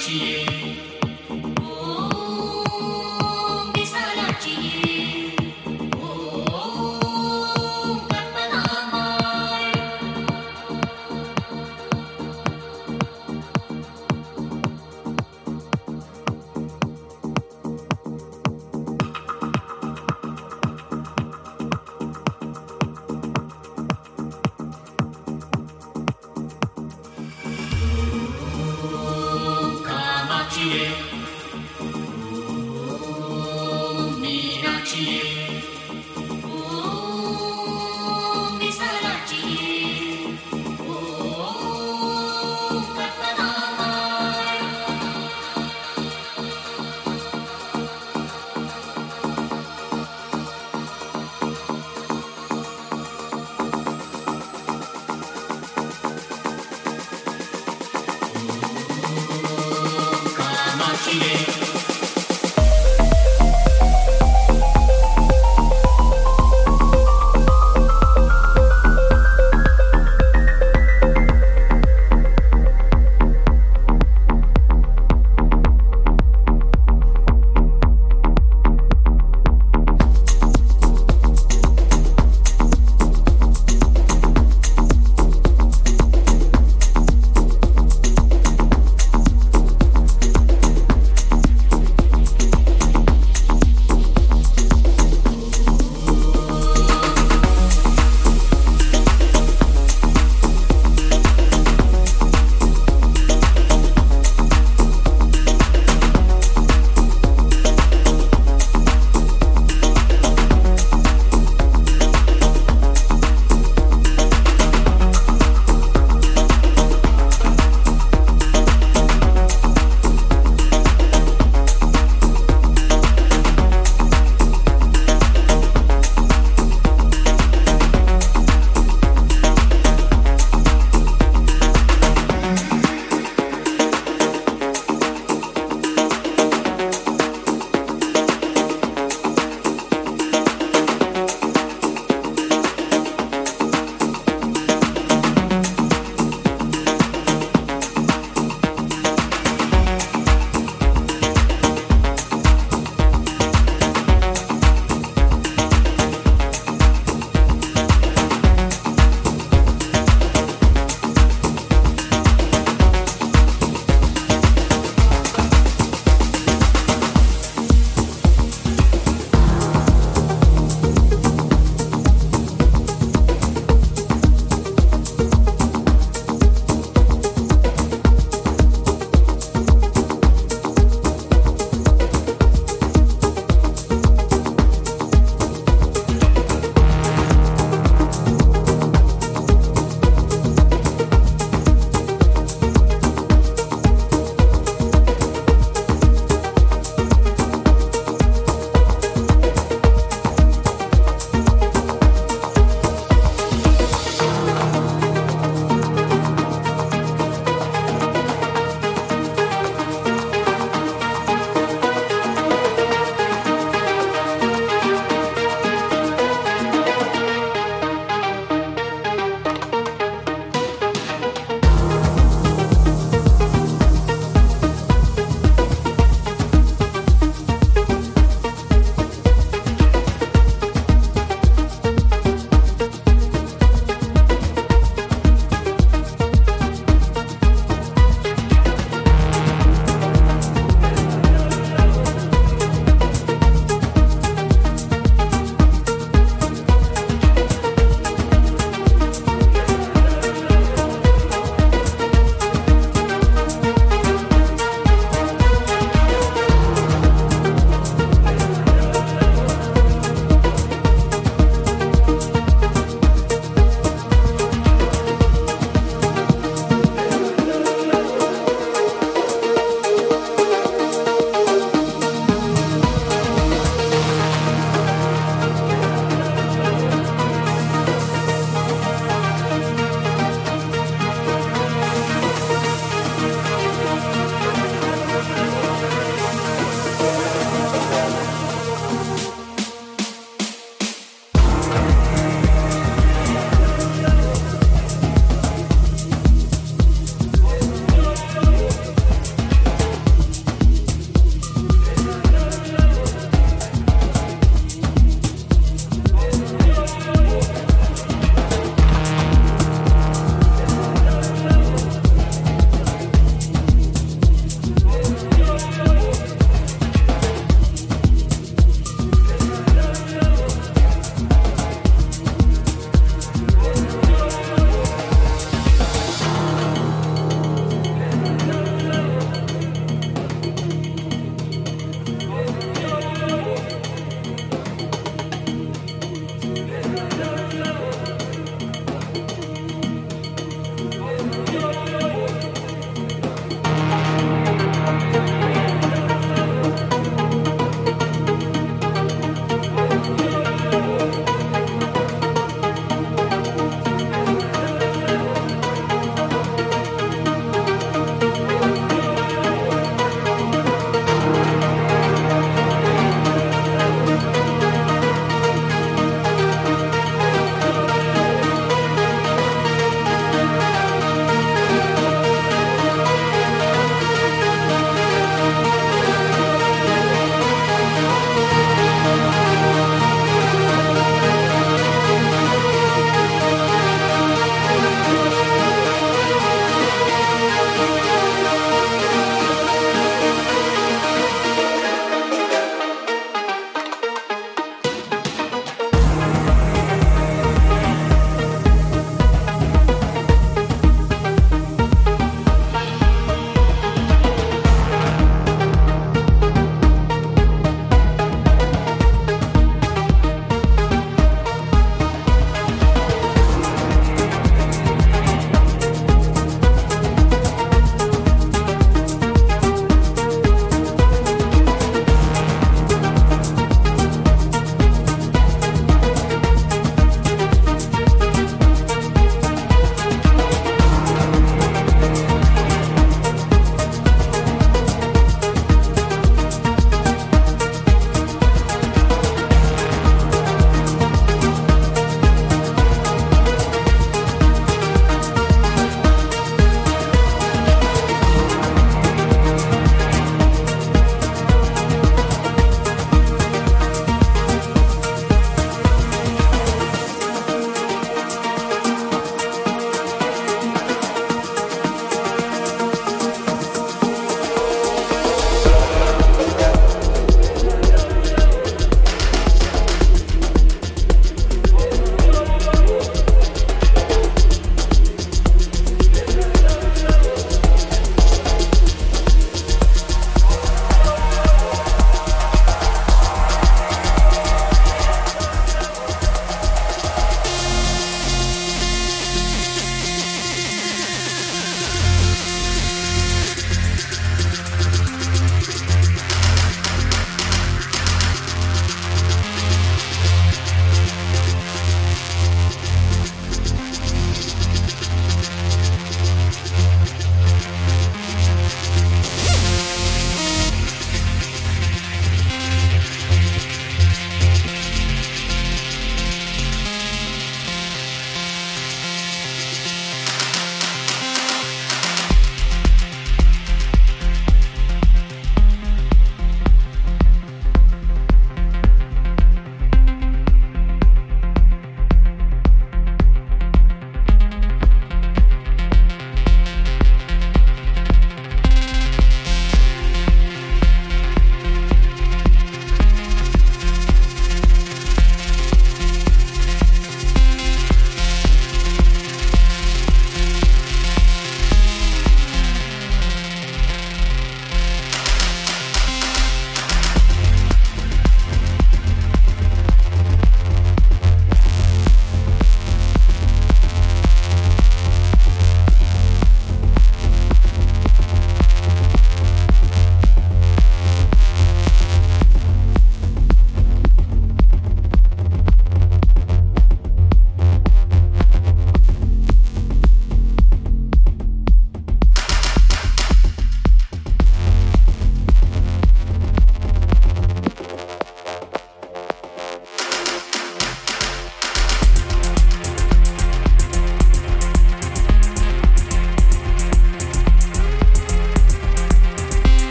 Cartier.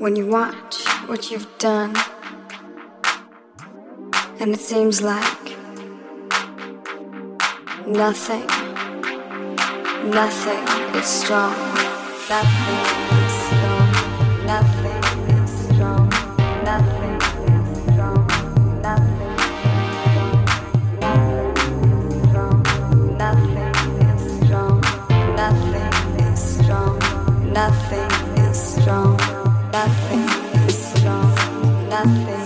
When you watch what you've done, and it seems like nothing, nothing is strong, nothing is strong, nothing is strong, nothing